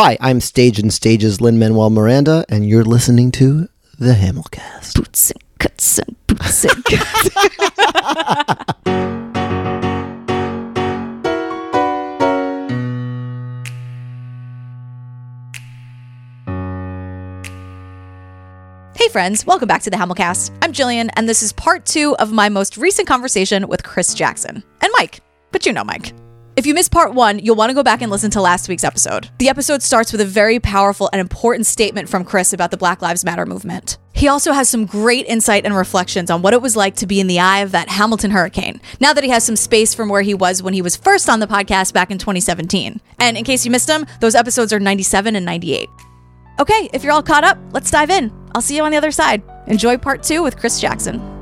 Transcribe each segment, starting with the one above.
Hi, I'm Stage and Stages Lin Manuel Miranda, and you're listening to the Hamilcast. Boots and cuts and boots and cuts. Hey friends, welcome back to the Hamilcast. I'm Gillian, and this is part two of my most recent conversation with Chris Jackson and Mike. But you know Mike. If you missed part one, you'll want to go back and listen to last week's episode. The episode starts with a very powerful and important statement from Chris about the Black Lives Matter movement. He also has some great insight and reflections on what it was like to be in the eye of that Hamilton hurricane, now that he has some space from where he was when he was first on the podcast back in 2017. And in case you missed them, those episodes are 97 and 98. Okay, if you're all caught up, let's dive in. I'll see you on the other side. Enjoy part two with Chris Jackson.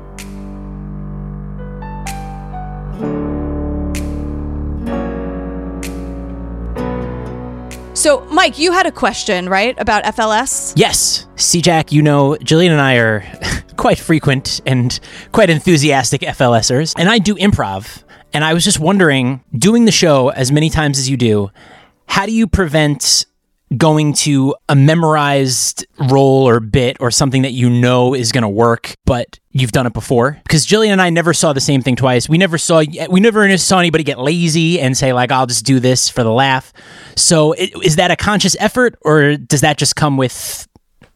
So, Mike, you had a question, right, about FLS? Yes, C Jack, you know, Gillian and I are quite frequent and quite enthusiastic FLSers, and I do improv. And I was just wondering, doing the show as many times as you do, how do you prevent going to a memorized role or bit or something that you know is going to work, but you've done it before? Because Gillian and I never saw the same thing twice. We never saw we never saw anybody get lazy and say like, "I'll just do this for the laugh." So, i- is that a conscious effort, or does that just come with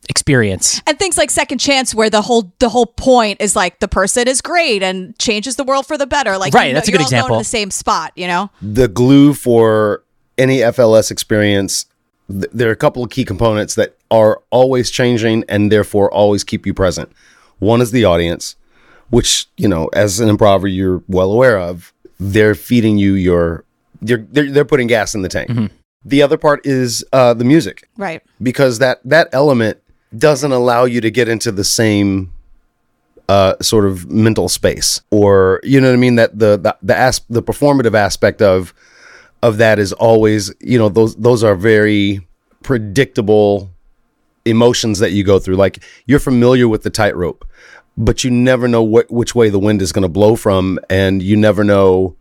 experience? and things like second chance where the whole the whole point is like the person is great and changes the world for the better like Right, you know- that's a you're good all going example. to the same spot you know the glue for any FLS experience, th- there are a couple of key components that are always changing and therefore always keep you present. One is the audience, which, you know, as an improver, you're well aware of. They're feeding you your, they're, they're, they're putting gas in the tank. The other part is uh, the music right because that, that element doesn't allow you to get into the same uh, sort of mental space or you know what I mean that the the the, as- the performative aspect of of that is always you know those those are very predictable emotions that you go through. Like you're familiar with the tightrope but you never know what which way the wind is going to blow from and you never know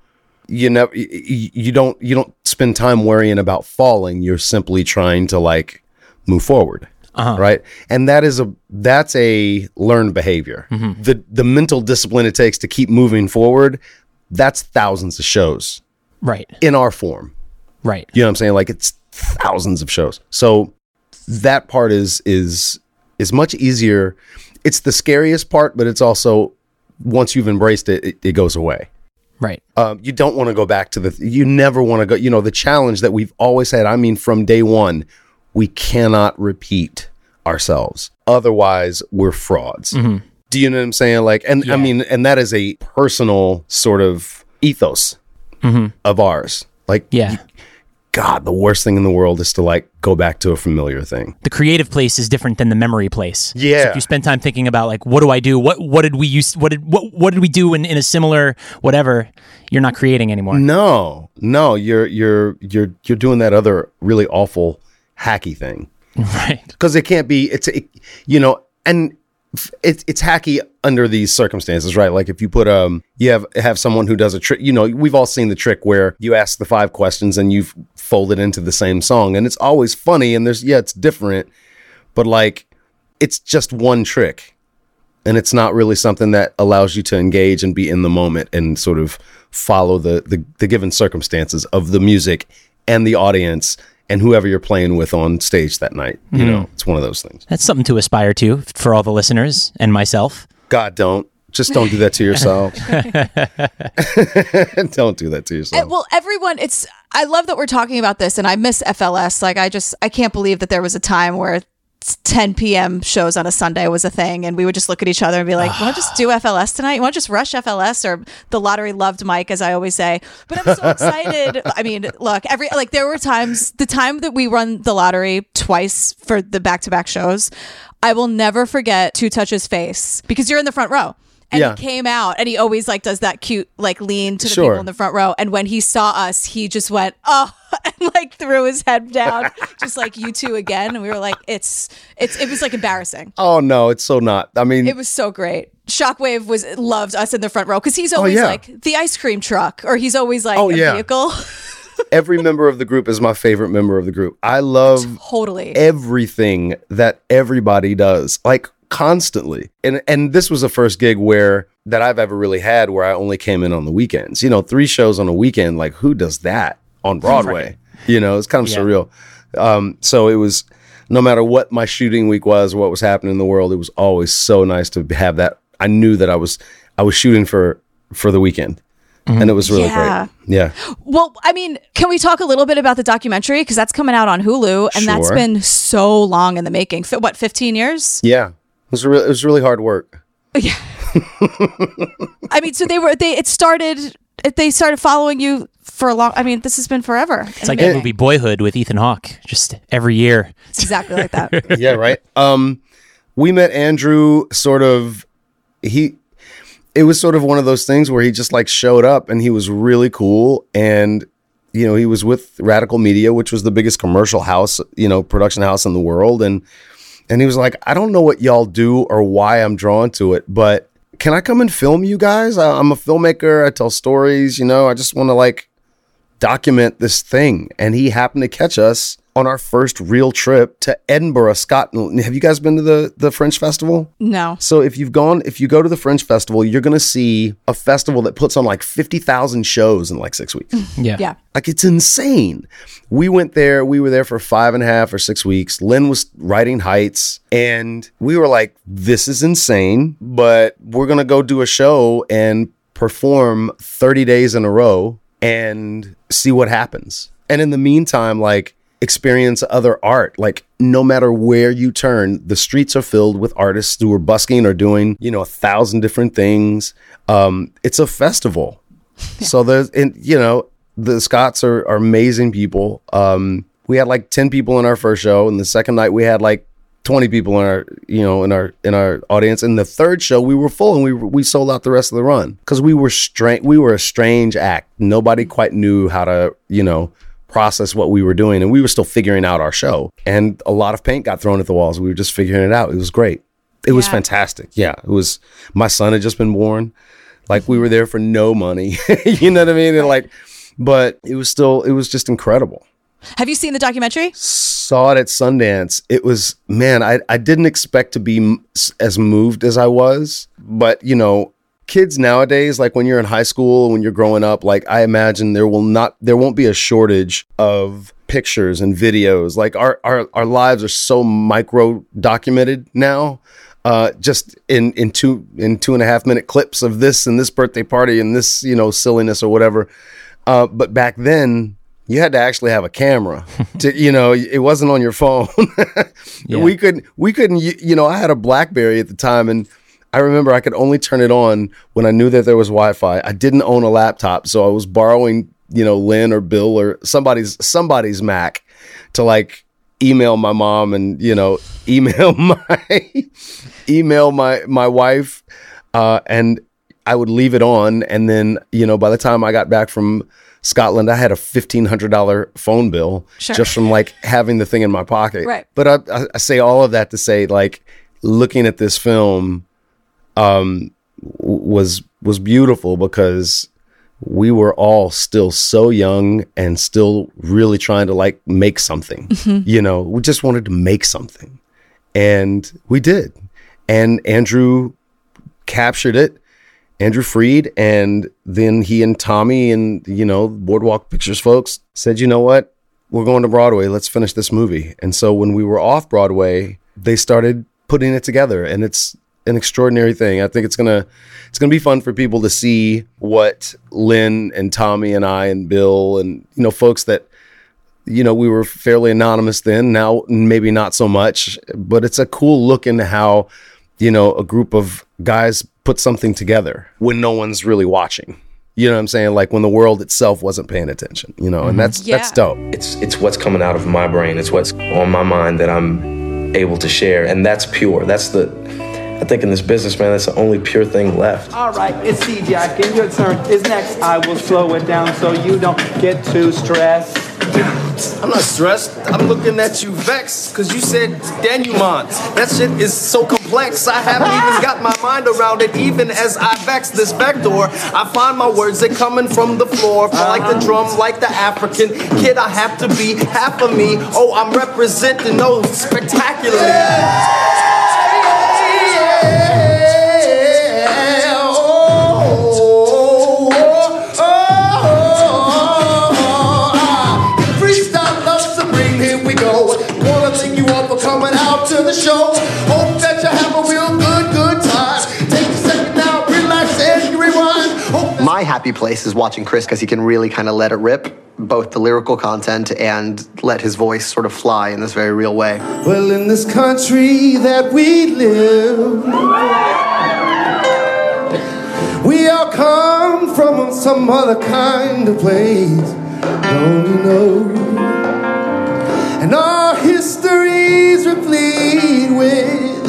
you never you don't you don't spend time worrying about falling. You're simply trying to like move forward uh-huh. right? And that is a that's a learned behavior. Mm-hmm. The the mental discipline it takes to keep moving forward that's thousands of shows Right, in our form. Right. you know what i'm saying? Like it's thousands of shows. So that part is is is much easier. It's the scariest part but it's also once you've embraced it it, it goes away. Right. um, you don't want to go back to the you never want to go you know the challenge that we've always had i mean from day one we cannot repeat ourselves. Otherwise we're frauds. Do you know what i'm saying? Like and i mean and that is a personal sort of ethos Mm-hmm. of ours like Yeah. god the worst thing in the world is to like go back to a familiar thing The creative place is different than the memory place. Yeah. So if you spend time thinking about like, what do I do? What what did we use? What did what what did we do in, in a similar whatever? You're not creating anymore. no no you're you're you're you're doing that other really awful hacky thing Right. because it can't be it's it, you know and it's it's hacky under these circumstances right? Like if you put um you have have someone who does a trick you know we've all seen the trick where you ask the five questions and you've folded into the same song and it's always funny and there's yeah it's different but like it's just one trick and it's not really something that allows you to engage and be in the moment and sort of follow the the, the given circumstances of the music and the audience and whoever you're playing with on stage that night you hmm. know it's one of those things. That's something to aspire to for all the listeners and myself. god don't. Just don't do that to yourself. Don't do that to yourself. And, well everyone it's i love that we're talking about this and i miss fls like i just i can't believe that there was a time where it's 10 p.m. shows on a Sunday was a thing, and we would just look at each other and be like, "Want to just do FLS tonight? You want to just rush FLS?" Or the lottery loved Mike, as I always say. But I'm so excited. I mean, look, every like there were times the time that we run the lottery twice for the back to back shows, I will never forget Two Touch's face because you're in the front row. And Yeah. he came out and he always like does that cute like lean to the Sure. people in the front row. And when he saw us, he just went, oh, and like threw his head down, just like you two again. And we were like, it's, it's, it was like embarrassing. oh no it's so not i mean It was so great. Shockwave was loved us in the front row because he's oh, always Oh, yeah. like the ice cream truck or he's always like Oh, a yeah. vehicle. every member of the group is my favorite member of the group. I love Totally. everything that everybody does like constantly. And and this was the first gig where that i've ever really had where i only came in on the weekends. You know three shows on a weekend like who does that on broadway? You know it's kind of Yeah. surreal. Um so it was no matter what my shooting week was what was happening in the world it was always so nice to have that. I knew that i was i was shooting for for the weekend. And it was really Yeah. great. Yeah. Well, I mean, can we talk a little bit about the documentary? Because that's coming out on Hulu and that's been so long in the making. Fi- What, 15 years? yeah. it was really it was really hard work Yeah. I mean, so they were they it started they started following you for a long I mean, this has been forever. It's like the movie Boyhood with Ethan Hawke, just every year. It's exactly like that. yeah, right. Um, we met Andrew sort of. He, it was sort of one of those things where he just like showed up and he was really cool and you know he was with Radical Media, which was the biggest commercial house, you know, production house in the world, and and he was like, I don't know what y'all do or why I'm drawn to it, but can I come and film you guys? I, I'm a filmmaker. I tell stories. You know, I just want to like document this thing. And he happened to catch us on our first real trip to Edinburgh, Scotland. Have you guys been to the, the Fringe festival? No. So if you've gone, if you go to the Fringe festival, you're going to see a festival that puts on like 50,000 shows in like six weeks. Yeah. Yeah. Like it's insane. We went there. We were there for five and a half or six weeks. Lin was writing Heights, and we were like, "This is insane," but we're gonna go do a show and perform 30 days in a row and see what happens. And in the meantime, like experience other art. Like no matter where you turn, the streets are filled with artists who are busking or doing, you know, a thousand different things. Um, it's a festival. So there's, and you know, the Scots are, are amazing people. Um, we had like 10 people in our first show, and the second night we had like 20 people in our, you know, in our in our audience. And the third show we were full, and we we sold out the rest of the run because we were strange. We were a strange act. Nobody quite knew how to, you know, process what we were doing, and we were still figuring out our show. And a lot of paint got thrown at the walls. We were just figuring it out. It was great. It was fantastic. Yeah, it was. My son had just been born. Like we were there for no money. you know what I mean? And like, but it was still. It was just incredible. Have you seen the documentary? Saw it at Sundance. It was man. I I didn't expect to be as moved as I was. But you know, kids nowadays, like when you're in high school, when you're growing up, like I imagine there will not, there won't be a shortage of pictures and videos. Like our our our lives are so micro documented now. Uh, just in in two in two and a half minute clips of this and this birthday party and this you know silliness or whatever. Uh, but back then, you had to actually have a camera to you know it wasn't on your phone we couldn't we couldn't you, you know i had a blackberry at the time and i remember i could only turn it on when i knew that there was wi-fi i didn't own a laptop so i was borrowing you know Lin or bill or somebody's somebody's mac to like email my mom and you know email my email my my wife uh and I would leave it on, and then you know, by the time I got back from Scotland, I had a fifteen hundred dollar phone bill Sure. just from like having the thing in my pocket. Right. But I, I, I say all of that to say, like, looking at this film, um, was was beautiful because we were all still so young and still really trying to like make something. You know, we just wanted to make something, and we did. And Andrew captured it Andrew Fried, and then he and Tommy and you know Boardwalk Pictures folks said, you know what, we're going to Broadway. Let's finish this movie. And so when we were off Broadway, they started putting it together, and it's an extraordinary thing. I think it's gonna it's gonna be fun for people to see what Lin and Tommy and I and Bill and you know folks that you know we were fairly anonymous then. Now maybe not so much, but it's a cool look into how you know a group of guys put something together when no one's really watching. You know what I'm saying? Like when the world itself wasn't paying attention. You know, and mm-hmm. that's that's dope. It's it's what's coming out of my brain. It's what's on my mind that I'm able to share, and that's pure. That's the I think in this business, man, that's the only pure thing left. All right, it's CJ. And your turn is next. I will slow it down so you don't get too stressed. I'm not stressed. I'm looking at you vexed, cause you said denouement. That shit is so complex. I haven't even got my mind around it, even as I vex this vector. I find my words, they're coming from the floor. Fall like the drum, like the African kid, I have to be half of me. Oh, I'm representing those spectacularly. Freestyle My happy place is watching Chris because he can really kind of let it rip, both the lyrical content and let his voice sort of fly in this very real way. Well, in this country that we live, we all come from some other kind of place. Don't you know? And our histories replete with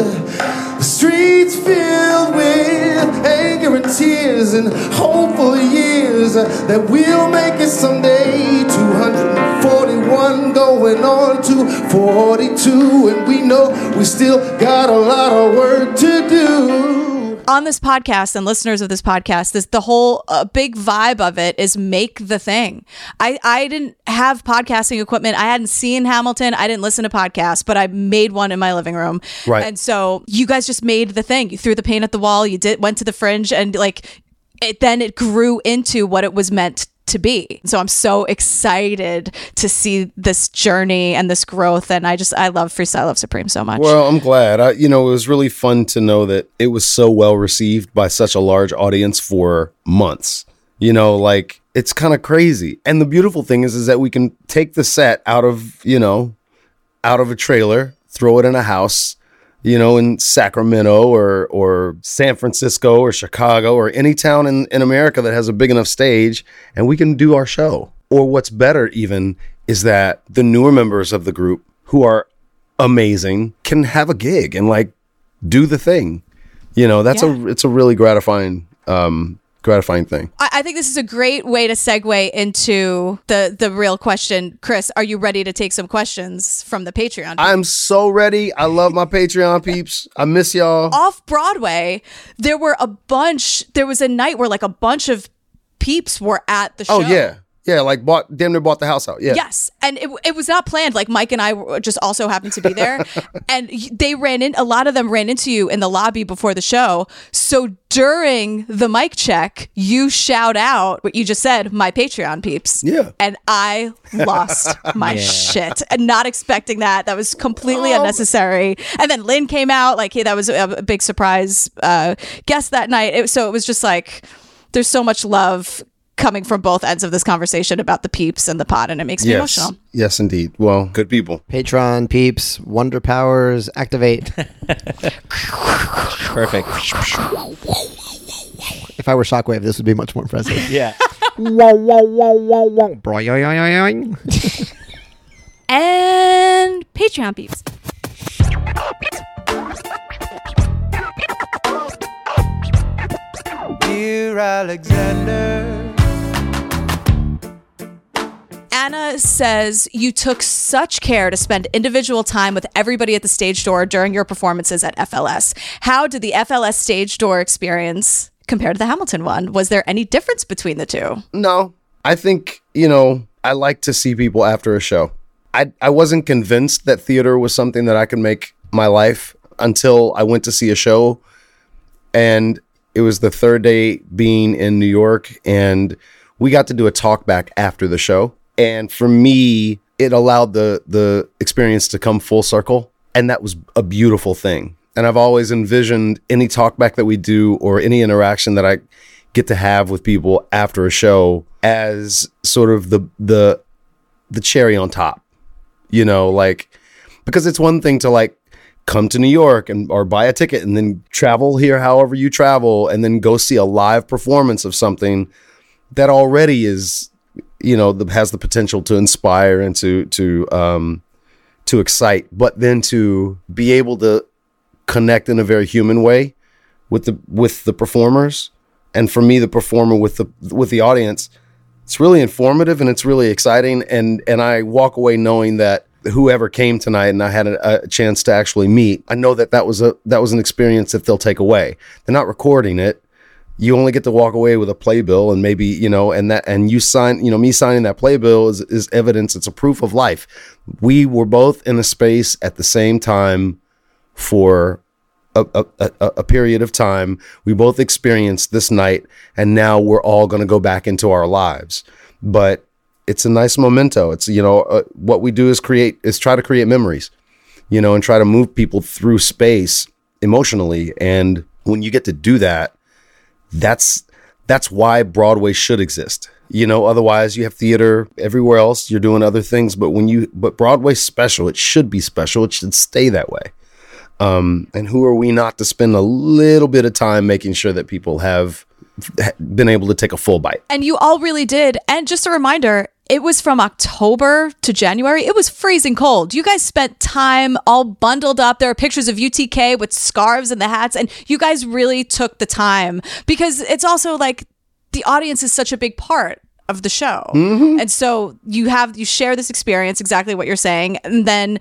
the streets filled with anger and tears and hopeful years that we'll make it someday. 241 going on to 42, and we know we still got a lot of work to do. On this podcast and listeners of this podcast, this the whole uh, big vibe of it is make the thing. I I didn't have podcasting equipment. I hadn't seen Hamilton. I didn't listen to podcasts, but I made one in my living room. Right. And so you guys just made the thing. You threw the paint at the wall. You did went to the fringe, and like it then it grew into what it was meant to be. So I'm so excited to see this journey and this growth. And I just I love Freestyle Love Supreme so much. Well, I'm glad. I, you know, it was really fun to know that it was so well received by such a large audience for months. You know, like it's kind of crazy. And the beautiful thing is, is that we can take the set out of, you know, out of a trailer, throw it in a house, you know, in Sacramento or or San Francisco or Chicago or any town in, in America that has a big enough stage, and we can do our show. Or what's better even is that the newer members of the group who are amazing can have a gig and like do the thing. You know, that's a it's a really gratifying um gratifying thing. I, I think this is a great way to segue into the the real question. Chris, are you ready to take some questions from the Patreon? I'm so ready. I love my Patreon peeps. I miss y'all. Off Broadway, there were a bunch. There was a night where like a bunch of peeps were at the oh, show. Oh yeah. Yeah, like bought damn near bought the house out. Yeah. Yes, and it, it was not planned. Like Mike and I just also happened to be there, and they ran in. A lot of them ran into you in the lobby before the show. So during the mic check, you shout out what you just said, "My Patreon peeps." Yeah. and I lost my shit, and not expecting that. That was completely unnecessary. And then Lin came out, like, hey, that was a, a big surprise uh, guest that night. It, so it was just like, there's so much love coming from both ends of this conversation about the peeps and the pot, and it makes me Yes. emotional. Yes, indeed. Well, good people. Patreon peeps, Wonder Powers, activate. Perfect. if I were Shockwave, this would be much more impressive. Yeah. And Patreon peeps. Dear Alexander. Anna says you took such care to spend individual time with everybody at the stage door during your performances at FLS. How did the FLS stage door experience compare to the Hamilton one? Was there any difference between the two? No, I think, you know, I like to see people after a show. I, I wasn't convinced that theater was something that I could make my life until I went to see a show. And it was the third day being in New York, and we got to do a talk back after the show. And for me, it allowed the the experience to come full circle. And that was a beautiful thing. And I've always envisioned any talkback that we do or any interaction that I get to have with people after a show as sort of the the the cherry on top. You know, like because it's one thing to like come to New York and or buy a ticket and then travel here however you travel and then go see a live performance of something that already is you know the, has the potential to inspire and to to um to excite but then to be able to connect in a very human way with the with the performers and for me the performer with the with the audience it's really informative and it's really exciting. And and I walk away knowing that whoever came tonight and I had a, a chance to actually meet, I know that that was a that was an experience that they'll take away. They're not recording it. You only get to walk away with a playbill and maybe you know and that and you sign you know me signing that playbill is is evidence. It's a proof of life. We were both in a space at the same time for a, a, a, a period of time. We both experienced this night, and now we're all going to go back into our lives. But it's a nice memento. It's you know uh, what we do is create is try to create memories, you know, and try to move people through space emotionally. And when you get to do that, that's that's why Broadway should exist. You know, otherwise you have theater everywhere else. You're doing other things, but when you but Broadway's special. It should be special. It should stay that way. Um, and who are we not to spend a little bit of time making sure that people have been able to take a full bite? And you all really did. And just a reminder, it was from October to January. It was freezing cold. You guys spent time all bundled up. There are pictures of UTK with scarves and the hats, and you guys really took the time because it's also like the audience is such a big part of the show. Mm-hmm. And so you have you share this experience exactly what you're saying and then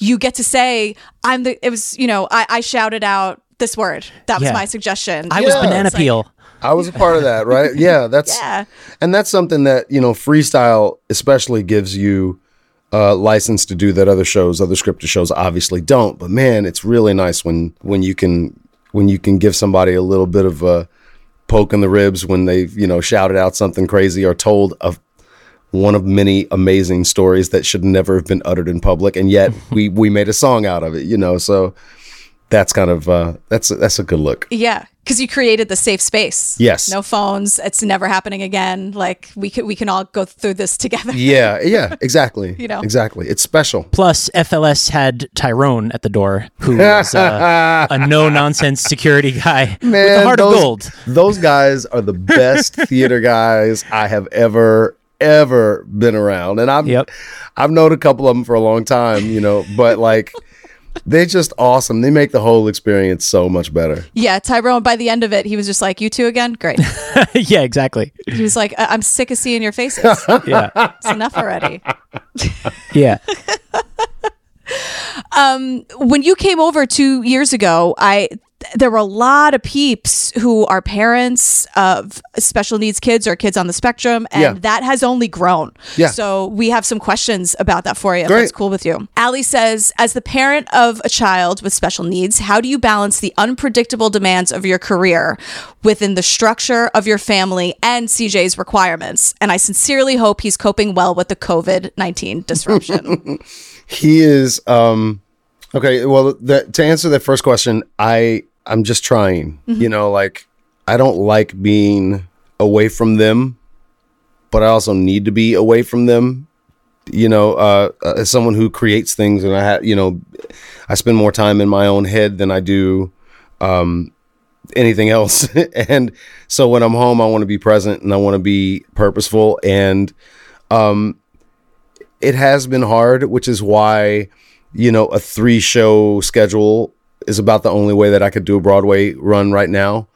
you get to say I'm the it was, you know, I, I shouted out this word. That was Yeah. my suggestion. I was banana It's like- peel. I was a part of that, right? Yeah, that's Yeah. and that's something that you know freestyle especially gives you uh, license to do that other shows, other scripted shows obviously don't. But man, it's really nice when when you can when you can give somebody a little bit of a poke in the ribs when they've you know shouted out something crazy or told of one of many amazing stories that should never have been uttered in public, and yet we we made a song out of it. You know, so that's kind of uh, that's that's a good look. Yeah, because you created the safe space. Yes. No phones. It's never happening again. Like we can we can all go through this together. Yeah, yeah, exactly. You know. exactly. It's special. Plus, FLS had Tyrone at the door, who was uh, a no nonsense security guy with a heart those, of gold. Those guys are the best theater guys I have ever ever been around, and I've Yep. I've known a couple of them for a long time, you know, but like they're just awesome. They make the whole experience so much better. Yeah, Tyrone. By the end of it, he was just like, "You two again? Great." yeah, exactly. He was like, I- "I'm sick of seeing your faces. Yeah, It's enough already." yeah. Um, when you came over two years ago, I there were a lot of peeps who are parents of special needs kids or kids on the spectrum, and Yeah. that has only grown. Yeah. So we have some questions about that for you. If that's cool with you. Allie says, as the parent of a child with special needs, how do you balance the unpredictable demands of your career within the structure of your family and CJ's requirements? And I sincerely hope he's coping well with the COVID nineteen disruption. He is um okay, well the, to answer that first question, I I'm just trying. You know, like I don't like being away from them, but I also need to be away from them. You know, uh, uh, as someone who creates things and I have, you know, I spend more time in my own head than I do um anything else. and so when I'm home, I want to be present and I want to be purposeful and um, it has been hard, which is why, you know, a three show schedule is about the only way that I could do a Broadway run right now.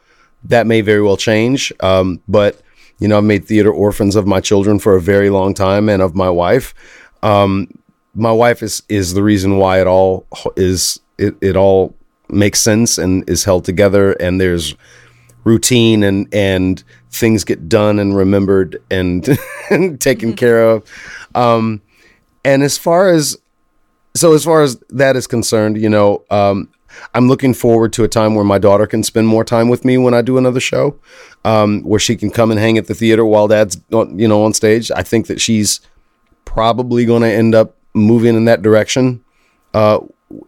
That may very well change. Um, but, you know, I've made theater orphans of my children for a very long time and of my wife. Um, my wife is, is the reason why it all is, it, it all makes sense and is held together. And there's routine and, and things get done and remembered and, and taken care of. Um, and as far as so as far as that is concerned, you know, um, I'm looking forward to a time where my daughter can spend more time with me when I do another show, um, where she can come and hang at the theater while dad's, you know, on stage. I think that she's probably going to end up moving in that direction, uh,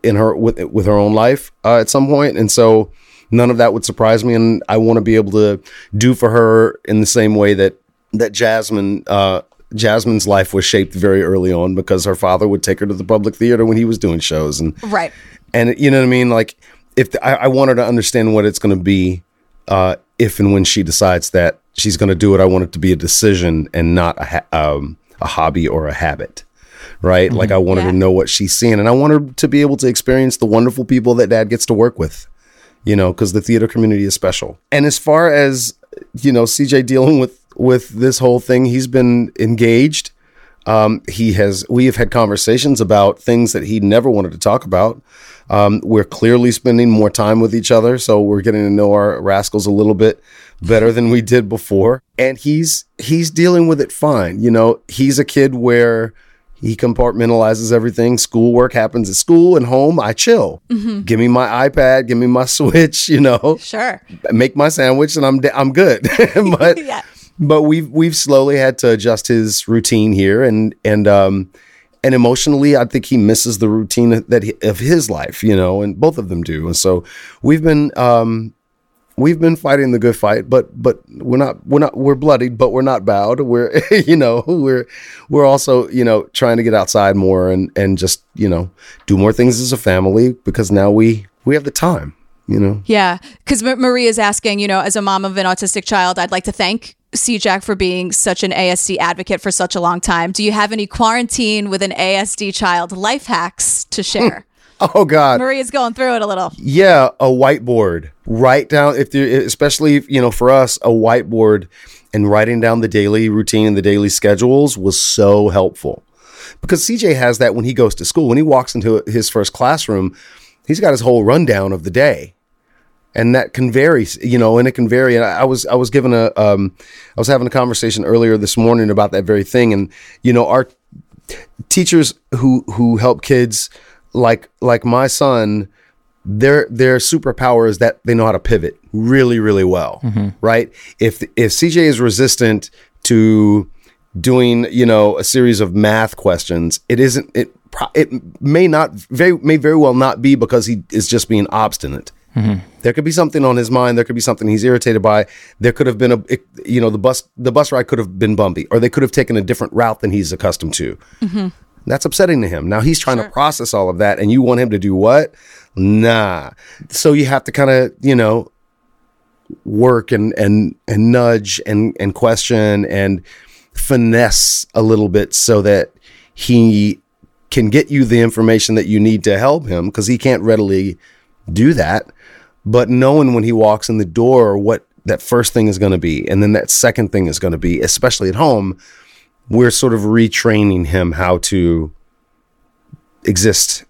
in her with with her own life uh, at some point, and so none of that would surprise me. And I want to be able to do for her in the same way that that Jasmine. Uh, Jasmine's life was shaped very early on because her father would take her to the public theater when he was doing shows, and right. And you know what I mean. Like if the, I, I want her to understand what it's going to be, uh, if and when she decides that she's going to do it, I want it to be a decision and not a ha- um, a hobby or a habit, right? Like I want her to know what she's seeing, and I want her to be able to experience the wonderful people that Dad gets to work with, you know, because the theater community is special. And as far as you know, CJ dealing with with this whole thing. He's been engaged. Um, he has. We have had conversations about things that he never wanted to talk about. Um, we're clearly spending more time with each other, so we're getting to know our rascals a little bit better than we did before. And he's he's dealing with it fine. You know, he's a kid where he compartmentalizes everything. Schoolwork happens at school and home. I chill. Give me my iPad. Give me my Switch. You know, Sure. make my sandwich and I'm I'm good. but Yeah. but we've we've slowly had to adjust his routine here and and um and emotionally I think he misses the routine that he, of his life, you know, and both of them do. And so we've been um we've been fighting the good fight, but but we're not we're not we're bloodied, but we're not bowed. We're you know, we're we're also, you know, trying to get outside more and and just, you know, do more things as a family because now we we have the time, you know. Yeah, because Marie is asking, you know, as a mom of an autistic child, I'd like to thank C-Jack for being such an ASD advocate for such a long time. Do you have any quarantine with an ASD child life hacks to share? Oh God. Marie is going through it a little. Yeah, a whiteboard. Write down if there, especially you know for us, a whiteboard and writing down the daily routine and the daily schedules was so helpful. Because CJ has that when he goes to school. When he walks into his first classroom, he's got his whole rundown of the day. And that can vary, you know, and it can vary. And I was I was given a um I was having a conversation earlier this morning about that very thing. And, you know, our teachers who who help kids like like my son their their superpower is that they know how to pivot really really well right if if CJ is resistant to doing you know a series of math questions it isn't it it may not very may very well not be because he is just being obstinate mm-hmm. there could be something on his mind. There could be something he's irritated by. There could have been a, it- you know, the bus the bus ride could have been bumpy, or they could have taken a different route than he's accustomed to. Mm-hmm. That's upsetting to him. Now he's trying to process all of that, and you want him to do what? Nah. So you have to kind of, you know, work and and and nudge and and question and finesse a little bit so that he can get you the information that you need to help him because he can't readily do that. But knowing when he walks in the door what that first thing is going to be and then that second thing is going to be especially at home we're sort of retraining him how to exist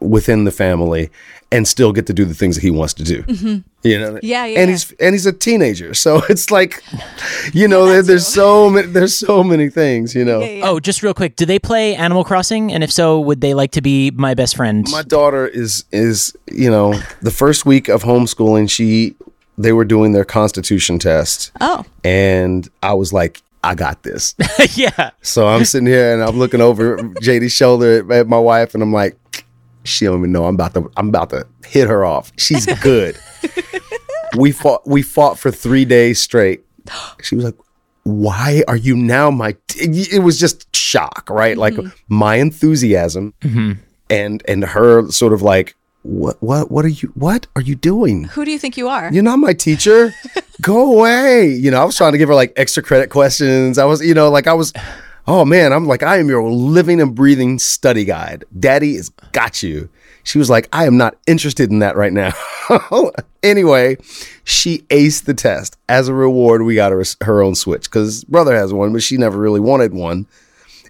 within the family and still get to do the things that he wants to do you know Mm-hmm. Yeah, yeah, and yeah. he's and he's a teenager so it's like you know there, there's so many there's so many things you know Oh, just real quick, do they play Animal Crossing? And if so, would they like to be my best friend? my daughter is is you know the first week of homeschooling she they were doing their constitution test Oh, and i was like i got this yeah. so i'm sitting here and i'm looking over jd's shoulder at, at my wife and i'm like she don't even know i'm about to i'm about to hit her off. She's good. We fought we fought for three days straight. She was like why are you now my t-? it was just shock right? Like mm-hmm. my enthusiasm mm-hmm. and and her sort of like what what what are you what are you doing? Who do you think you are? you're not my teacher. Go away. You know i was trying to give her like extra credit questions. I was you know like i was oh man i'm like i am your living and breathing study guide daddy has got you she was like i am not interested in that right now anyway she aced the test as a reward we got her her own switch because brother has one but she never really wanted one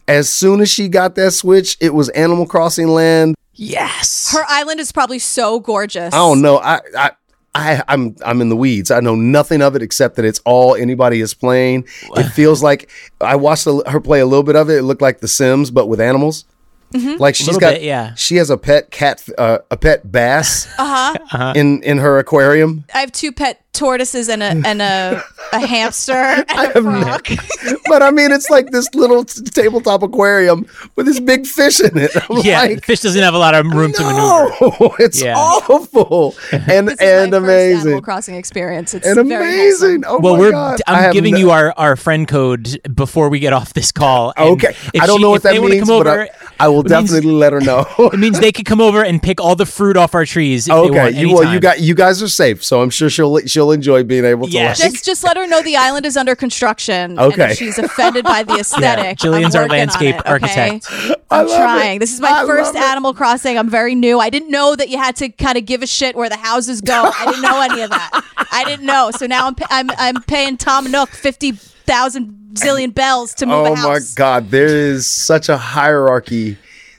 as soon as she got that switch it was animal crossing land Yes. Her island is probably so gorgeous. I don't know. I, I, I, I'm, I'm in the weeds. I know nothing of it except that it's all anybody is playing. It feels like I watched a, her play a little bit of it. It looked like The Sims, but with animals. Like she's got, bit, yeah. She has a pet cat, uh, a pet bass uh huh. in in her aquarium. I have two pet tortoises and a and a, a hamster and a frog. but I mean, it's like this little t- tabletop aquarium with this big fish in it. I'm Yeah, like, fish doesn't have a lot of room to maneuver. no, it's Yeah. awful and This is and my first Animal amazing Crossing experience. It's and very amazing. wholesome. Oh Well, my we're God. I I'm giving no- you our, our friend code before we get off this call. and Okay, I don't she- know if what they that wanna means, come but over, I, I will it means- definitely let her know. It means they could come over and pick all the fruit off our trees. If they okay, want you well, you got you guys are safe, so I'm sure she'll she'll enjoy being able to. Yes. like- Just just let her know the island is under construction. And Okay. if she's offended by the aesthetic. Gillian's I'm our landscape it, okay? architect. I'm trying. it. This is my I first love it. Animal Crossing. I'm very new. I didn't know that you had to kind of give a shit where the houses go. I didn't know any of that. I didn't know. So now I'm I'm I'm paying Tom Nook fifty thousand zillion bells to move the house. oh my god, there is such a hierarchy.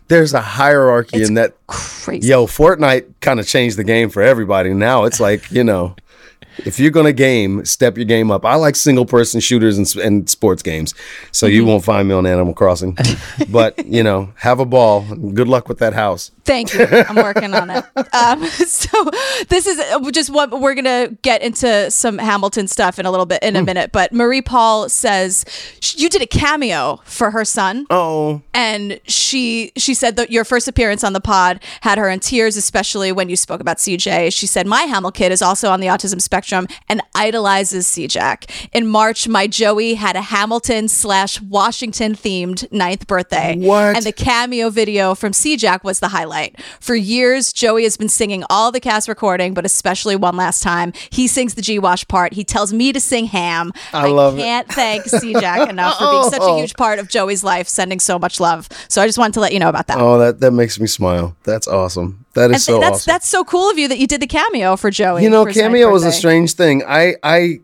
There's a hierarchy in that. Crazy. Yo, Fortnite kind of changed the game for everybody. Now it's like you know, if you're gonna game, step your game up. I like single person shooters and, and sports games, so you Mm-hmm. won't find me on Animal Crossing. but you know, have a ball. Good luck with that house. Thank you. I'm working on it. Um, so this is uh, just what we're gonna get into some Hamilton stuff in a little bit in a minute. But Marie Paul says you did a cameo for her son. Oh, and she she said that your first appearance on the pod had her in tears, especially when you spoke about CJ. She said my Hamil kid is also on the autism spectrum and idolizes C-Jack. In March, my Joey had a Hamilton slash Washington themed ninth birthday. What? And the cameo video from C-Jack was the highlight. For years, Joey has been singing all the cast recording, but especially one last time. He sings the G Wash part. He tells me to sing Ham. I love it. can't thank C-Jack enough for being such a huge part of Joey's life, sending so much love. So I just wanted to let you know about that. oh, that that makes me smile. That's awesome. That is so that's awesome. that's so cool of you that you did the cameo for Joey. you know for his ninth cameo was a strange thing i i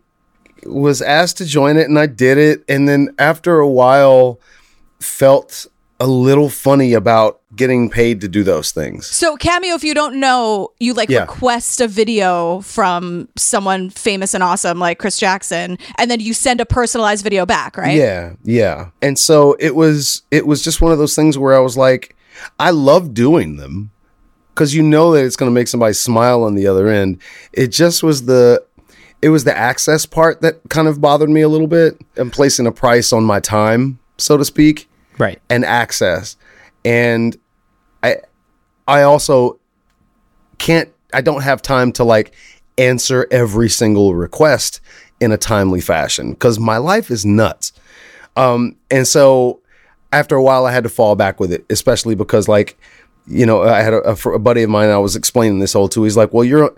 was asked to join it and i did it and then after a while felt a little funny about getting paid to do those things So cameo, if you don't know, you like Yeah. request a video from someone famous and awesome like Chris Jackson, and then you send a personalized video back, right? yeah yeah and so it was it was just one of those things where i was like i love doing them because you know that it's going to make somebody smile on the other end it just was the it was the access part that kind of bothered me a little bit and placing a price on my time so to speak Right. and access. And I I also can't I don't have time to like answer every single request in a timely fashion cuz my life is nuts. Um and so after a while I had to fall back with it, especially because like you know, I had a, a, a buddy of mine I was explaining this whole to. He's like, "Well, you're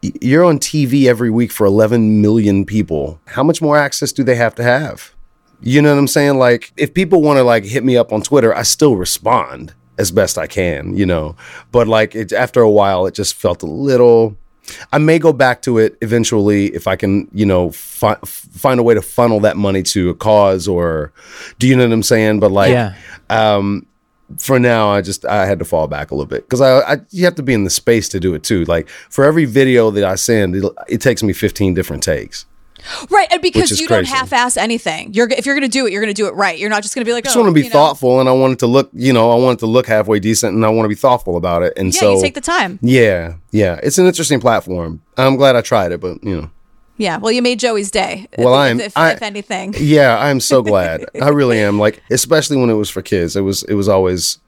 you're on TV every week for 11 million people. How much more access do they have to have?" You know what I'm saying? Like, if people want to like hit me up on Twitter, I still respond as best I can, you know. But like, it, after a while, it just felt a little. I may go back to it eventually if I can, you know, fi- find a way to funnel that money to a cause or, do you know what I'm saying? But like, Yeah. um, for now, I just I had to fall back a little bit because I, I you have to be in the space to do it too. Like for every video that I send, it, it takes me 15 different takes. Right, and because you don't crazy. half-ass anything. You're if you're gonna do it, you're gonna do it right. You're not just gonna be like, I just oh, want to be you know. thoughtful and I want it to look, you know, I want it to look halfway decent and I want to be thoughtful about it. And Yeah, so you take the time. Yeah, yeah. It's an interesting platform. I'm glad I tried it, but you know. Yeah, well, you made Joey's day. Well, if, I'm- if, I- if anything. Yeah, I'm so glad. I really am. Like, especially when it was for kids. It was it was always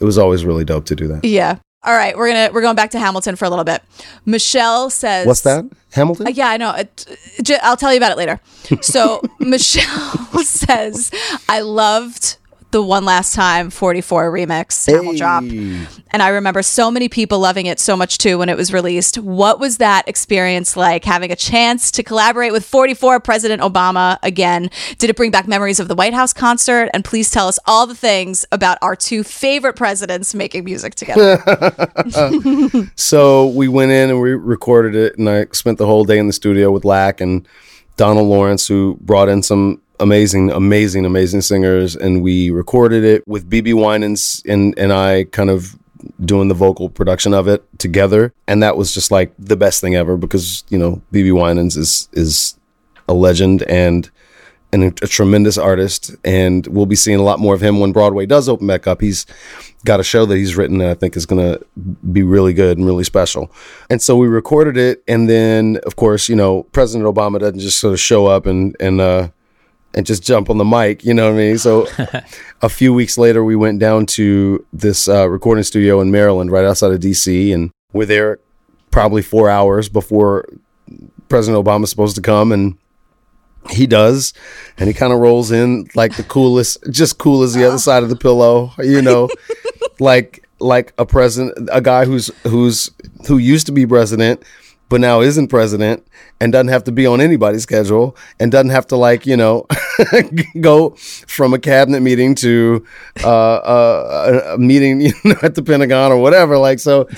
it was always really dope to do that. Yeah. All right, we're gonna we're going back to Hamilton for a little bit. Michelle says, What's that? Hamilton? Uh, yeah, I know. It, j- I'll tell you about it later. So Michelle says, I loved the one last time 44 remix Hamil drop. And I remember so many people loving it so much too when it was released. What was that experience like having a chance to collaborate with 44 President Obama again? Did it bring back memories of the White House concert? And please tell us all the things about our two favorite presidents making music together. So we went in and we recorded it, and I spent the whole day in the studio with Lac and Donald Lawrence, who brought in some amazing, amazing, amazing singers, and we recorded it with BeBe Winans and and I kind of doing the vocal production of it together, and that was just like the best thing ever because you know BeBe Winans is is a legend and and a, a tremendous artist, and we'll be seeing a lot more of him when Broadway does open back up. He's got a show that he's written that I think is going to be really good and really special. And so we recorded it, and then of course, you know, President Obama doesn't just sort of show up and and uh, and just jump on the mic, you know what I mean? So a few weeks later, we went down to this uh, recording studio in Maryland, right outside of DC, and we're there probably four hours before President Obama's supposed to come, and he does, and he kind of rolls in like the coolest, just cool as the other side of the pillow, you know, like like a president, a guy who's who's who used to be president, but now isn't president, and doesn't have to be on anybody's schedule, and doesn't have to like you know go from a cabinet meeting to uh, uh, a, a meeting you know, at the Pentagon or whatever. Like so.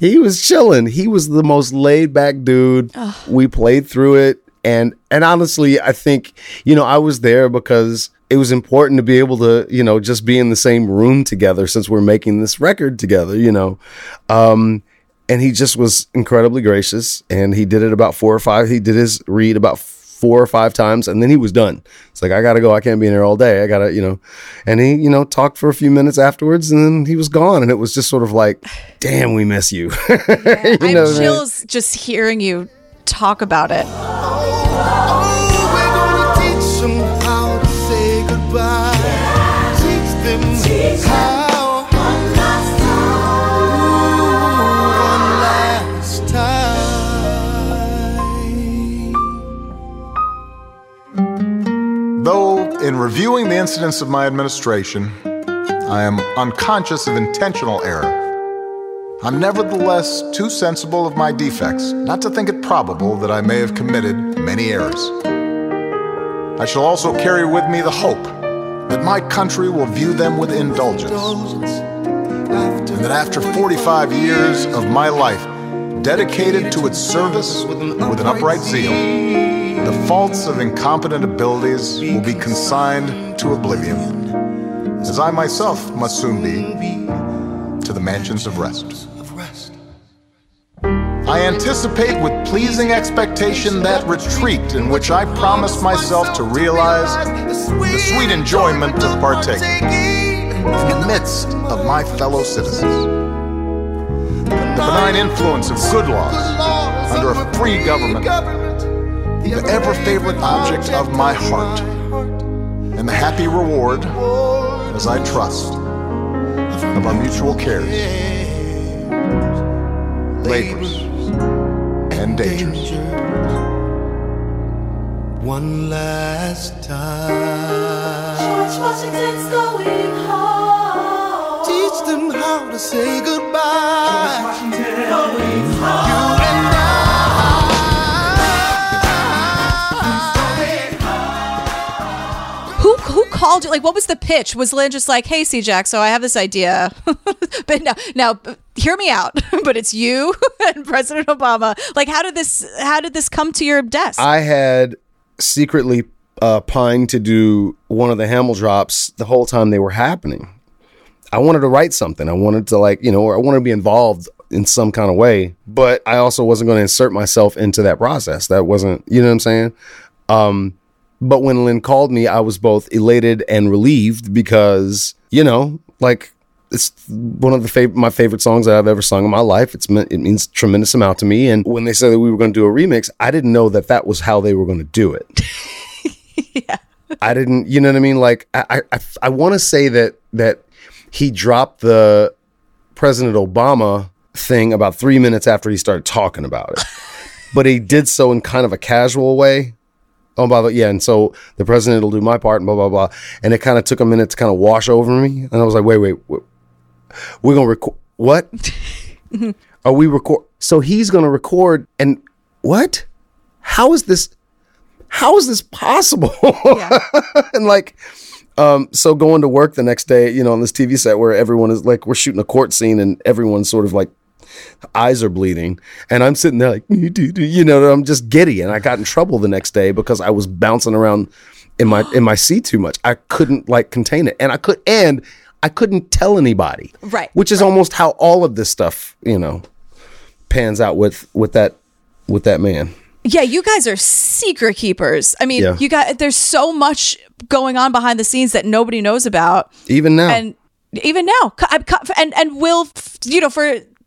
He was chilling. He was the most laid back dude. We played through it And and honestly, I think you know I was there because it was important to be able to you know just be in the same room together since we're making this record together. You know, um, and he just was incredibly gracious, and he did it about four or five. He did his read about four or five times and then he was done. It's like I gotta go. I can't be in here all day. I gotta, you know. And he, you know, talked for a few minutes afterwards and then he was gone. And it was just sort of like, damn, we miss you. I You know what I mean? just hearing you talk about it. In reviewing the incidents of my administration, I am unconscious of intentional error. I'm nevertheless too sensible of my defects not to think it probable that I may have committed many errors. I shall also carry with me the hope that my country will view them with indulgence, and that after 45 years of my life dedicated to its service with an upright zeal, the faults of incompetent abilities will be consigned to oblivion, as I myself must soon be to the mansions of rest. I anticipate with pleasing expectation that retreat in which I promised myself to realize the sweet enjoyment of partaking in the midst of my fellow citizens. The benign influence of good laws under a free government, the ever favorite object of my heart, and the happy reward, as I trust, of our mutual cares, labors, and dangers. One last time. George Washington's going home. Teach them how to say goodbye. You and Who who called you? Like, what was the pitch? Was Lin just like, "Hey, C-Jack, so I have this idea," but now now hear me out. but it's you and President Obama. Like, how did this how did this come to your desk? I had secretly uh, pined to do one of the Hamildrops the whole time they were happening. I wanted to write something. I wanted to like, you know, or I wanted to be involved in some kind of way, but I also wasn't going to insert myself into that process. That wasn't, you know what I'm saying? Um, but when Lin called me, I was both elated and relieved because, you know, like it's one of the fav- my favorite songs that I've ever sung in my life. It's meant, it means a tremendous amount to me. And when they said that we were going to do a remix, I didn't know that that was how they were going to do it. yeah, I didn't, you know what I mean? Like I, I, I want to say that that he dropped the President Obama thing about three minutes after he started talking about it, but he did so in kind of a casual way. Oh, by the yeah, and so the president will do my part and blah blah blah, and it kind of took a minute to kind of wash over me, and I was like, wait, wait, wait. we're gonna record what? Are we record? So he's gonna record, and what? How is this? How is this possible? and like, um, so going to work the next day, you know, on this TV set where everyone is like, we're shooting a court scene and everyone's sort of like, eyes are bleeding, and I'm sitting there like, you know, I'm just giddy, and I got in trouble the next day because I was bouncing around in my in my seat too much. I couldn't like contain it, and I could and I couldn't tell anybody, Right, Which is almost how all of this stuff, you know, pans out with with that with that man. Yeah, you guys are secret keepers. I mean, Yeah. you got there's so much going on behind the scenes that nobody knows about, Even now, and even now, co- I'm co- and and will you know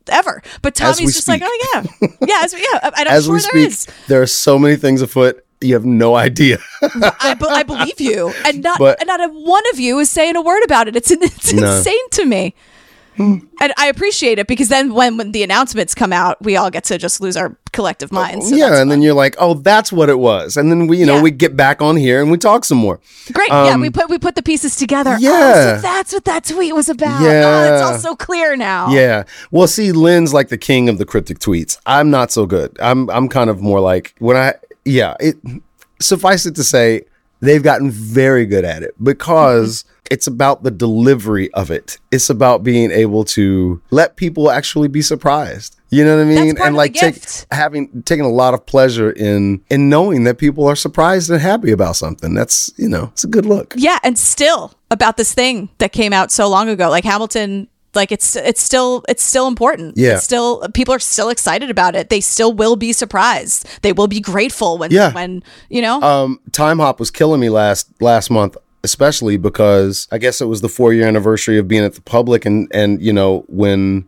forever. But Tommy's just like, oh yeah, yeah, as yeah. I'm as sure we there speak, is. there are so many things afoot. You have no idea. I, be- I believe you, and not But- and not a one of you is saying a word about it. It's it's No. insane to me. And I appreciate it because then when, when the announcements come out, we all get to just lose our collective minds. So yeah, and then you're like, oh, that's what it was, and then we, you know, Yeah. we get back on here and we talk some more. Great. yeah, Um, we put we put the pieces together. Oh, yeah. so that's what that tweet was about. Yeah. Oh, it's all so clear now. Yeah. Well, see, Lin's like the king of the cryptic tweets. I'm not so good. I'm I'm kind of more like when I yeah, it suffice it to say, They've gotten very good at it because it's about the delivery of it. It's about being able to let people actually be surprised. You know what I mean? and like take, having taken a lot of pleasure in in knowing that people are surprised and happy about something. That's you know, it's a good look. Yeah, and still about this thing that came out so long ago, like Hamilton. Like it's it's still it's still important. Yeah. It's still people are still excited about it. They still will be surprised. They will be grateful when Yeah. when you know. Um, Timehop was killing me last last month, especially because I guess it was the four year anniversary of being at the public, and and you know when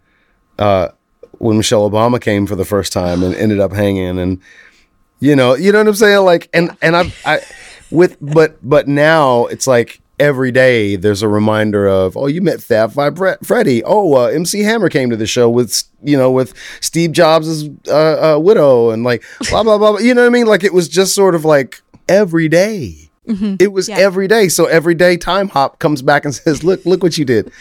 uh when Michelle Obama came for the first time and ended up hanging, and you know you know what I'm saying, like and and I I with but but now it's like. Every day, there's a reminder of, oh, you met Fab Five Bre- Freddy. Oh, uh, MC Hammer came to the show with, you know, with Steve Jobs' uh, uh, widow, and like blah blah blah. blah. You know what I mean? Like it was just sort of like every day. It was every day. So every day, Timehop comes back and says, "Look, look what you did.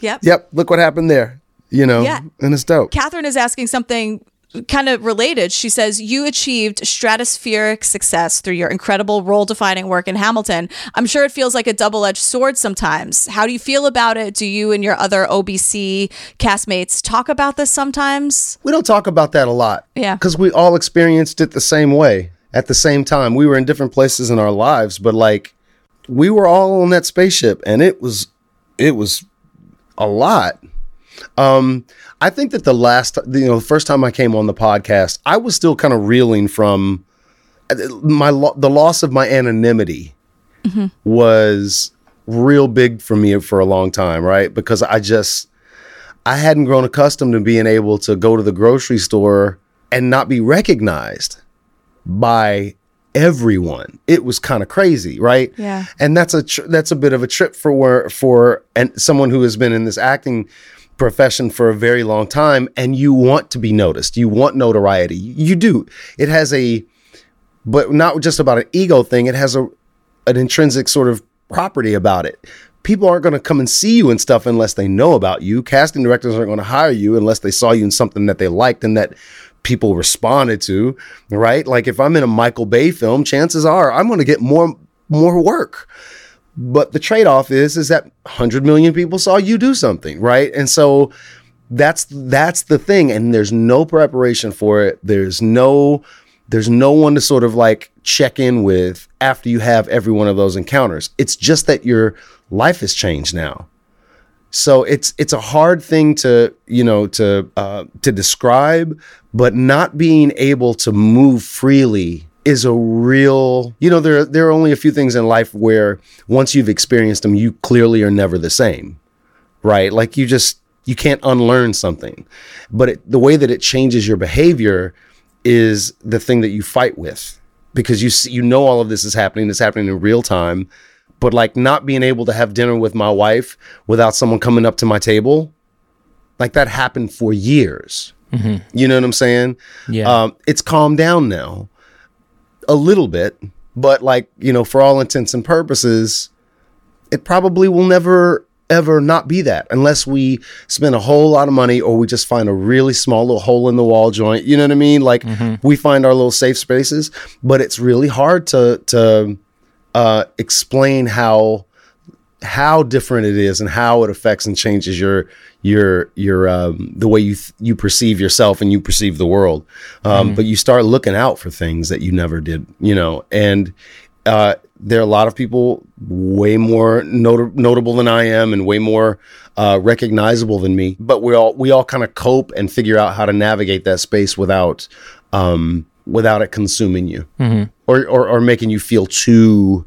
yep. Yep, look what happened there." You know, Yeah. and it's dope. Catherine is asking something kind of related. She says, You achieved stratospheric success through your incredible role defining work in Hamilton. I'm sure it feels like a double edged sword sometimes. How do you feel about it? Do you and your other OBC castmates talk about this sometimes? We don't talk about that a lot. Yeah. because we all experienced it the same way at the same time. We were in different places in our lives, but like we were all on that spaceship, and it was it was a lot. Um, I think that the last, you know, the first time I came on the podcast, I was still kind of reeling from uh, my lo- the loss of my anonymity was real big for me for a long time, right? Because I just I hadn't grown accustomed to being able to go to the grocery store and not be recognized by everyone. It was kind of crazy, right? Yeah. And that's a tr- that's a bit of a trip for for and someone who has been in this acting profession for a very long time and you want to be noticed. You want notoriety. You do. It has a but not just about an ego thing. It has a an intrinsic sort of property about it. People aren't going to come and see you and stuff unless they know about you. Casting directors aren't going to hire you unless they saw you in something that they liked and that people responded to, right? Like if I'm in a Michael Bay film, chances are I'm going to get more more work. But the trade-off is is that 100 million people saw you do something, right? And so that's that's the thing and there's no preparation for it. There's no there's no one to sort of like check in with after you have every one of those encounters. It's just that your life has changed now. So it's it's a hard thing to you know to uh, to describe, but not being able to move freely is a real you know there there are only a few things in life where once you've experienced them, you clearly are never the same, right? Like you just you can't unlearn something, but it, the way that it changes your behavior is the thing that you fight with because you see, you know all of this is happening. It's happening in real time but like not being able to have dinner with my wife without someone coming up to my table like that happened for years you know what i'm saying Yeah. um, it's calmed down now a little bit but like you know for all intents and purposes it probably will never ever not be that unless we spend a whole lot of money or we just find a really small little hole in the wall joint. You know what i mean? Like we find our little safe spaces but it's really hard to to uh, explain how how different it is and how it affects and changes your your your um, the way you th- you perceive yourself and you perceive the world. Um, But you start looking out for things that you never did, you know. And uh, there are a lot of people way more not- notable than I am and way more uh, recognizable than me. But we all we all kind of cope and figure out how to navigate that space without um, without it consuming you or, or or making you feel too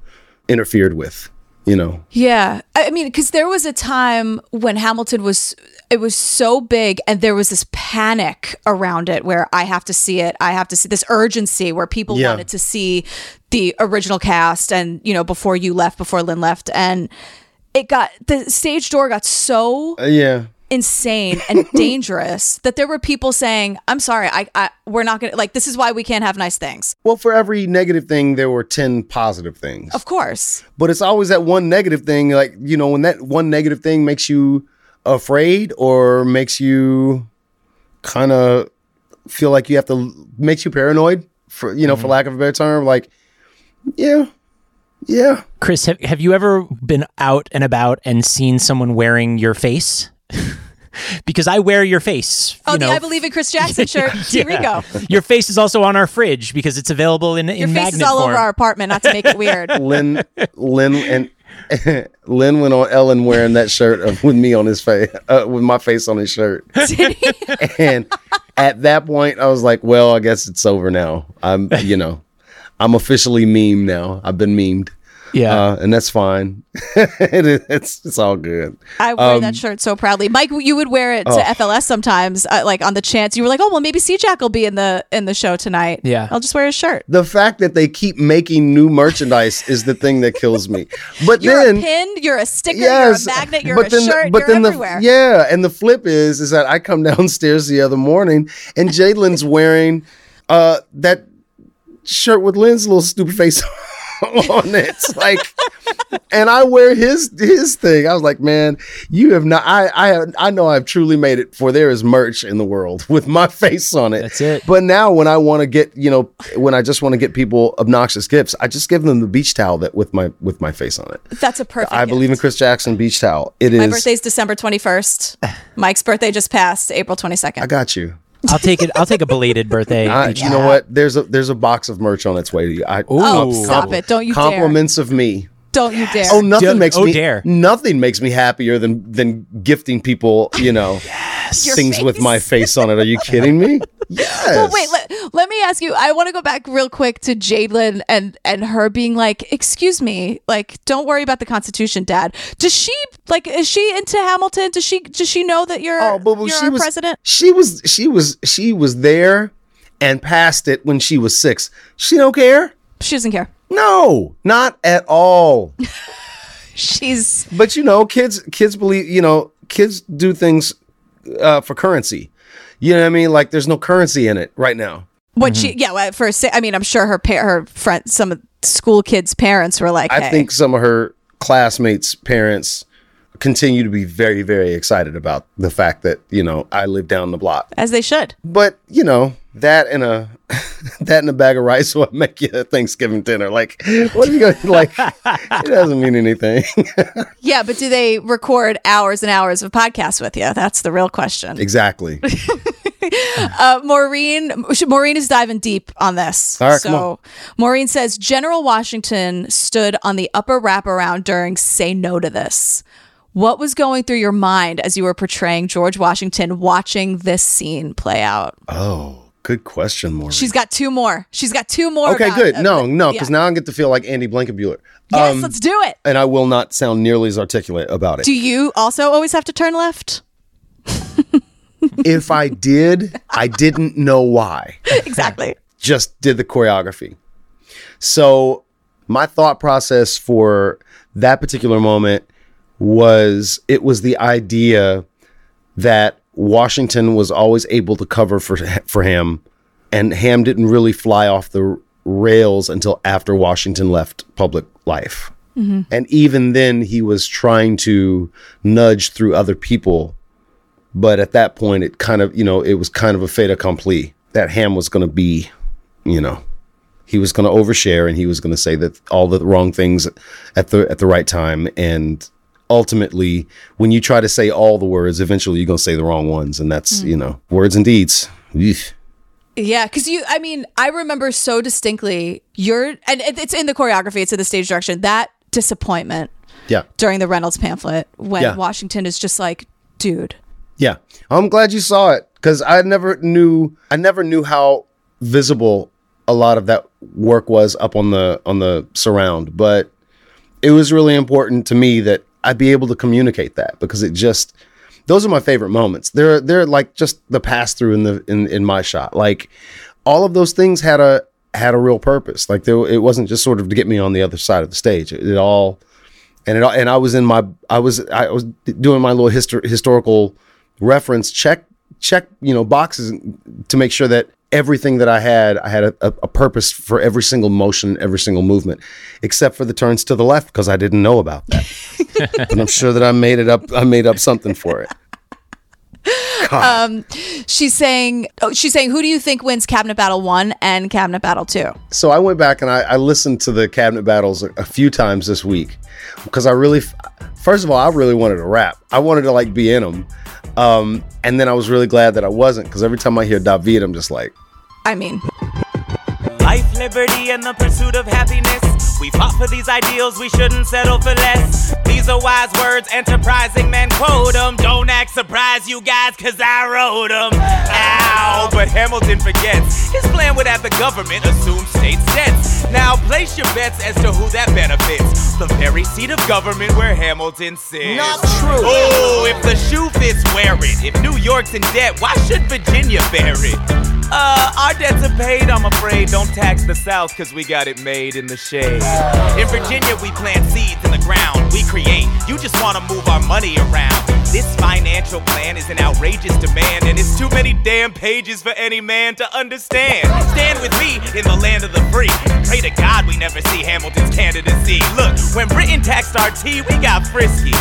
interfered with. You know. Yeah. I mean, because there was a time when Hamilton was, it was so big and there was this panic around it where I have to see it. I have to see this urgency where people Yeah. wanted to see the original cast and, you know, before you left, before Lin left. And it got, the stage door got so Uh, yeah. Insane and dangerous that there were people saying, I'm sorry, I, I we're not going to, like, this is why we can't have nice things. Well, for every negative thing, there were 10 positive things. Of course. But it's always that one negative thing. Like, you know, when that one negative thing makes you afraid or makes you kind of feel like you have to, makes you paranoid, for, you know, for mm-hmm. lack of a better term, like, yeah, Yeah. Chris, have, have you ever been out and about and seen someone wearing your face? because I wear your face. Oh, you the. I Believe in Chris Jackson shirt. Here we go. Your face is also on our fridge because it's available in, Your in face magnet is all form. over our apartment, not to make it weird. Lin, Lin, and Lin went on Ellen wearing that shirt of, with me on his face, uh, with my face on his shirt. and at that point, I was like, "Well, I guess it's over now. I'm, you know, I'm officially meme now. I've been memed." Yeah. uh, and that's fine. it is, it's it's all good. I wear Um, that shirt so proudly. Mike, you would wear it to Oh. FLS sometimes, uh, like on the chance you were like, "Oh, well, maybe C-Jack will be in the in the show tonight." Yeah. I'll just wear his shirt. The fact that they keep making new merchandise is the thing that kills me. But You're then a pin. You're a sticker. yes, You're a magnet. You're but a then, shirt. but you're then everywhere. the yeah, and the flip is is that I come downstairs the other morning and Jalen's wearing uh that shirt with Lin's little stupid face on it. It's like, and I wear his his thing. I was like, man, you have not. I I I know I've truly made it. For there is merch in the world with my face on it. That's it. But now when I want to get you know when I just want to get people obnoxious gifts, I just give them the beach towel that with my with my face on it. That's a perfect. I believe in Chris Jackson beach towel. It My is. birthday's December 21st. Mike's birthday just passed, April 22nd. I got you. I'll take it. I'll take a belated birthday. I, beach you know what? There's a there's a box of merch on its way to you. I, Oh, stop it. Don't you dare. compliments of me. Don't you dare. Oh, nothing Don't- makes oh, me dare. nothing makes me happier than than gifting people, you know, Your things with my face on it. Are you kidding me? Yes. Well, wait. Let, let me ask you. I want to go back real quick to Jadlyn and and her being like, "Excuse me, like, don't worry about the Constitution, Dad." Does she like? Is she into Hamilton? Does she does she know that you're Oh, boo boo, you're she our was president? She was she was she was there and passed it when she was six. She don't care. She doesn't care. No, not at all. She's But you know, kids kids believe, you know, kids do things uh, for currency. You know what I mean? Like there's no currency in it right now. what Mm-hmm. she yeah. well, For sa- I mean, I'm sure her pa- her friend, some of school kids' parents were like, I think some of her classmates' parents continue to be very, very excited about the fact that, you know, I live down the block. as they should. But, you know, that and a that and a bag of rice will make you a Thanksgiving dinner. Like, what are you gonna like? It doesn't mean anything. Yeah, but do they record hours and hours of podcasts with you? That's the real question. exactly. Uh, Maureen, Maureen is diving deep on this. All right, so on. Maureen says General Washington stood on the upper wraparound during "Say No to This." What was going through your mind as you were portraying George Washington watching this scene play out? Oh, good question, Maureen. She's got two more. She's got two more. Okay, about- good. uh, No, no, because yeah. now I get to feel like Andy Blankenbuehler. Yes, Um, let's do it. and I will not sound nearly as articulate about it. Do you also always have to turn left? if I did, I didn't know why. exactly. Just did the choreography. So my thought process for that particular moment was it was the idea that Washington was always able to cover for for Ham, and Ham didn't really fly off the rails until after Washington left public life. Mhm. And even then, he was trying to nudge through other people. But at that point, it kind of, you know, it was kind of a fait accompli that Ham was going to be, you know, he was going to overshare and he was going to say that all the wrong things at the at the right time. And ultimately, when you try to say all the words, eventually you're going to say the wrong ones, and that's Mm. you know, words and deeds. Eesh. Yeah, because you, I mean, I remember so distinctly your, and it's in the choreography, it's in the stage direction, that disappointment Yeah. during the Reynolds pamphlet when Yeah. Washington is just like, dude, Yeah. I'm glad you saw it because I never knew I never knew how visible a lot of that work was up on the on the surround, but it was really important to me that I be able to communicate that because it just those are my favorite moments. They're they're like just the pass through in the in in my shot. Like all of those things had a had a real purpose. Like there, it wasn't just sort of to get me on the other side of the stage. It, it all and it and I was in my I was I was doing my little histor- historical reference check check you know boxes to make sure that everything that I had I had a, a, a purpose for every single motion every single movement except for the turns to the left because I didn't know about that but I'm sure that I made it up I made up something for it Um, she's saying, oh, she's saying, who do you think wins Cabinet Battle One and Cabinet Battle Two? So I went back and I, I listened to the cabinet battles a, a few times this week because I really, first of all, I really wanted to rap. I wanted to like be in them. Um, and then I was really glad that I wasn't because every time I hear Daveed, I'm just like, I mean, Life, liberty, and the pursuit of happiness. We fought for these ideals, we shouldn't settle for less. These are wise words, enterprising men quote them. Don't act surprised, you guys, cause I wrote them. Ow, but Hamilton forgets. His plan would have the government assume state debts. Now place your bets as to who that benefits. The very seat of government where Hamilton sits. Not true. Oh, if the shoe fits, wear it. If New York's in debt, why should Virginia bear it? Uh, our debts are paid, I'm afraid. Don't tax the South, cause we got it made in the shade. In Virginia, we plant seeds in the ground. We create. You just wanna move our money around. This financial plan is an outrageous demand, and it's too many damn pages for any man to understand. Stand with me in the land of the free. Pray to God we never see Hamilton's candidacy. Look, when Britain taxed our tea, we got frisky.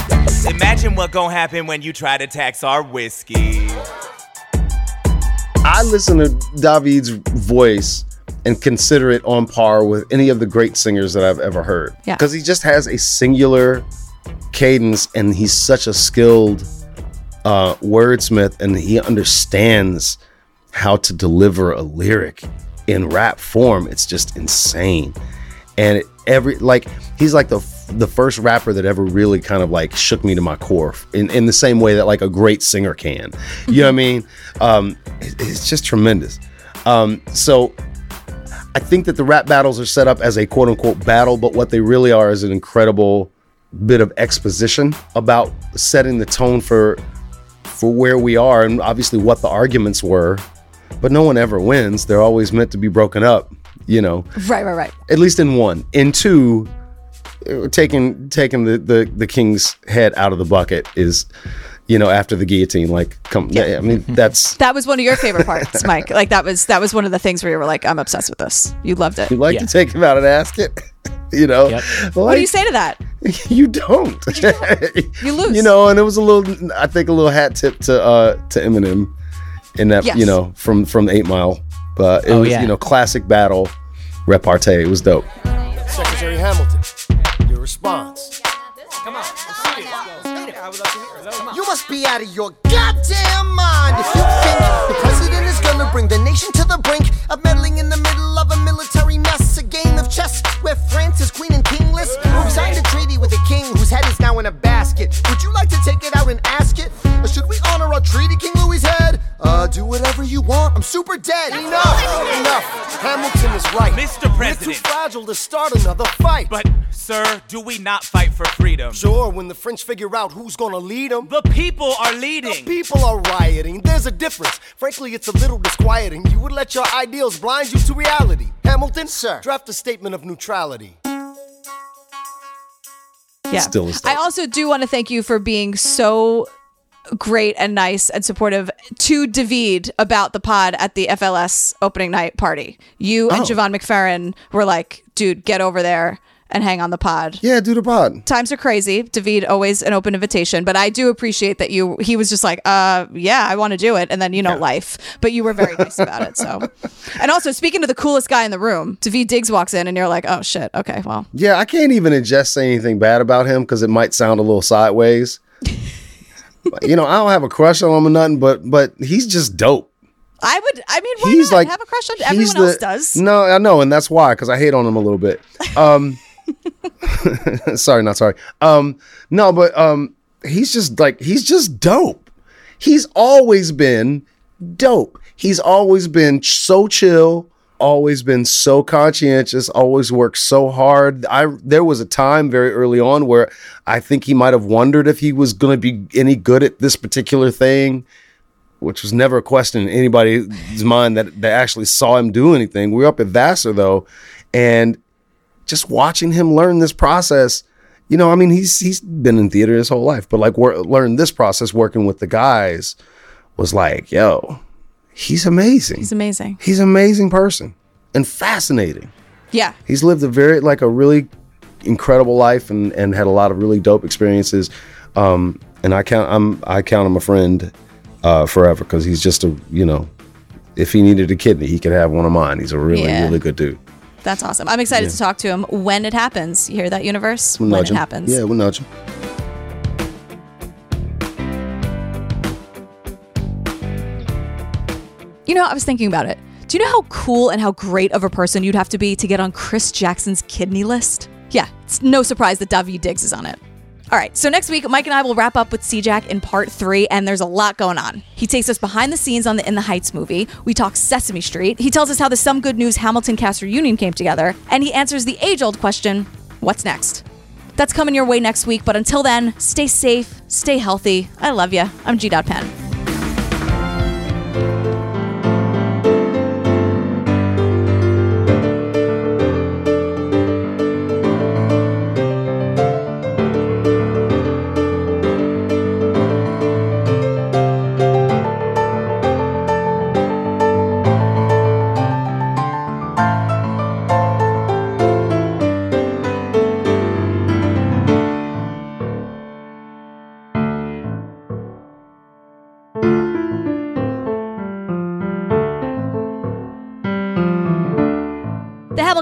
Imagine what gon' happen when you try to tax our whiskey. I listen to Daveed's voice and consider it on par with any of the great singers that I've ever heard. Yeah. Because he just has a singular cadence and he's such a skilled uh, wordsmith and he understands how to deliver a lyric in rap form. It's just insane. And it, every like he's like the the first rapper that ever really kind of like shook me to my core in, in the same way that like a great singer can. You know what I mean? Um, it- it's just tremendous. Um, so I think that the rap battles are set up as a quote unquote battle, but what they really are is an incredible bit of exposition about setting the tone for for where we are and obviously what the arguments were. But no one ever wins. They're always meant to be broken up, you know. right, right, right. At least in one. In two, taking taking the, the the king's head out of the bucket is, you know, after the guillotine. Like, come, yeah I mean, that's That was one of your favorite parts, Mike. Like that was that was one of the things where you were like, I'm obsessed with this. You loved it. you like to take him out and ask it, you know. What do you say to that? you don't. You lose. You know, and it was a little, I think, a little hat tip to uh to Eminem in that, Yes. you know, from from Eight Mile. But it Oh, was, yeah. you know, classic battle repartee. It was dope. Secretary Hamilton, your response. Come on, let's see it. You must be out of your goddamn mind if you think the president is gonna bring the nation to the brink of meddling in the middle of a military mess, a game of chess where France is queen and kingless. Who signed a treaty with a king whose head is now in a basket? Would you like to take it out and ask it? Or should we honor our treaty, King Louis's head? Uh, do whatever you want. I'm super dead. Enough! Enough! Hamilton is right. Mr. President. We're too fragile to start another fight. But, sir, do we not fight for freedom? Sure, when the French figure out who's gonna lead them. The people are leading. The people are rioting. There's a difference. Frankly, it's a little disquieting. You would let your ideals blind you to reality. Hamilton, sir, draft a statement of neutrality. Yeah. Still I also do want to thank you for being so great and nice and supportive to Daveed about the pod at the FLS opening night party. You and Oh. Jevon McFerrin were like, dude, get over there and hang on the pod. Yeah, do the pod. Times are crazy. Daveed always an open invitation, but I do appreciate that you he was just like, uh yeah, I want to do it and then you know life. But you were very nice about it. So And also speaking to the coolest guy in the room, Daveed Diggs walks in and you're like, "Oh shit. Okay, well." Yeah, I can't even just say anything bad about him because it might sound a little sideways. You know, I don't have a crush on him or nothing, but but he's just dope. I would I mean, why he's not like have a crush on he's everyone the- else does? No, I know, and that's why because I hate on him a little bit. Um, sorry, not sorry. Um, no, but um, he's just like he's just dope. He's always been dope. He's always been so chill. Always been so conscientious. Always worked so hard. I there was a time very early on where I think he might have wondered if he was going to be any good at this particular thing which was never a question in anybody's mind that, that actually saw him do anything. We were up at Vassar though, and just watching him learn this process, you know, I mean, he's he's been in theater his whole life, but like wor- learn this process working with the guys was like, yo, he's amazing. He's amazing. He's an amazing person and fascinating. Yeah. He's lived a very like a really incredible life and and had a lot of really dope experiences. Um, and I count I'm I count him a friend uh, forever because he's just a you know, if he needed a kidney, he could have one of mine. He's a really Yeah. really good dude. That's awesome. I'm excited Yeah. to talk to him when it happens. You hear that, universe? We'll when it happens. Yeah, we'll nudge him. You know, I was thinking about it. Do you know how cool and how great of a person you'd have to be to get on Chris Jackson's kidney list? Yeah, it's no surprise that Daveed Diggs is on it. All right, so next week, Mike and I will wrap up with C-Jack in part three, and there's a lot going on. He takes us behind the scenes on the In the Heights movie. We talk Sesame Street. He tells us how the Some Good News Hamilton cast reunion came together, and he answers the age old question what's next? That's coming your way next week, but until then, stay safe, stay healthy. I love you. I'm G. Penn.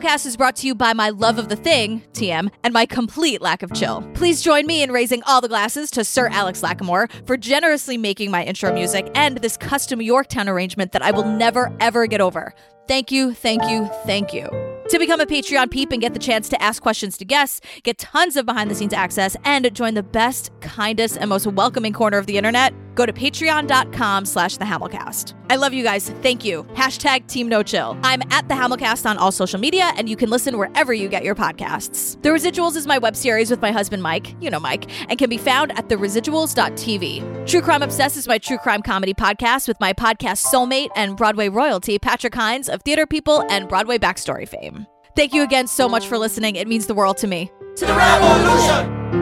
Hamilcast is brought to you by my love of the thing, TM, and my complete lack of chill. Please join me in raising all the glasses to Sir Alex Lacamoire for generously making my intro music and this custom Yorktown arrangement that I will never, ever get over. Thank you, thank you, thank you. To become a Patreon peep and get the chance to ask questions to guests, get tons of behind the scenes access, and join the best, kindest, and most welcoming corner of the internet, go to patreon.com slash the Hamilcast. I love you guys. Thank you. Hashtag Team No Chill. I'm at the Hamilcast on all social media, and you can listen wherever you get your podcasts. The Residuals is my web series with my husband Mike, you know Mike, and can be found at theresiduals.tv. True Crime Obsessed is my true crime comedy podcast with my podcast soulmate and Broadway royalty, Patrick Hinds of Theater People and Broadway Backstory fame. Thank you again so much for listening. It means the world to me. To the revolution.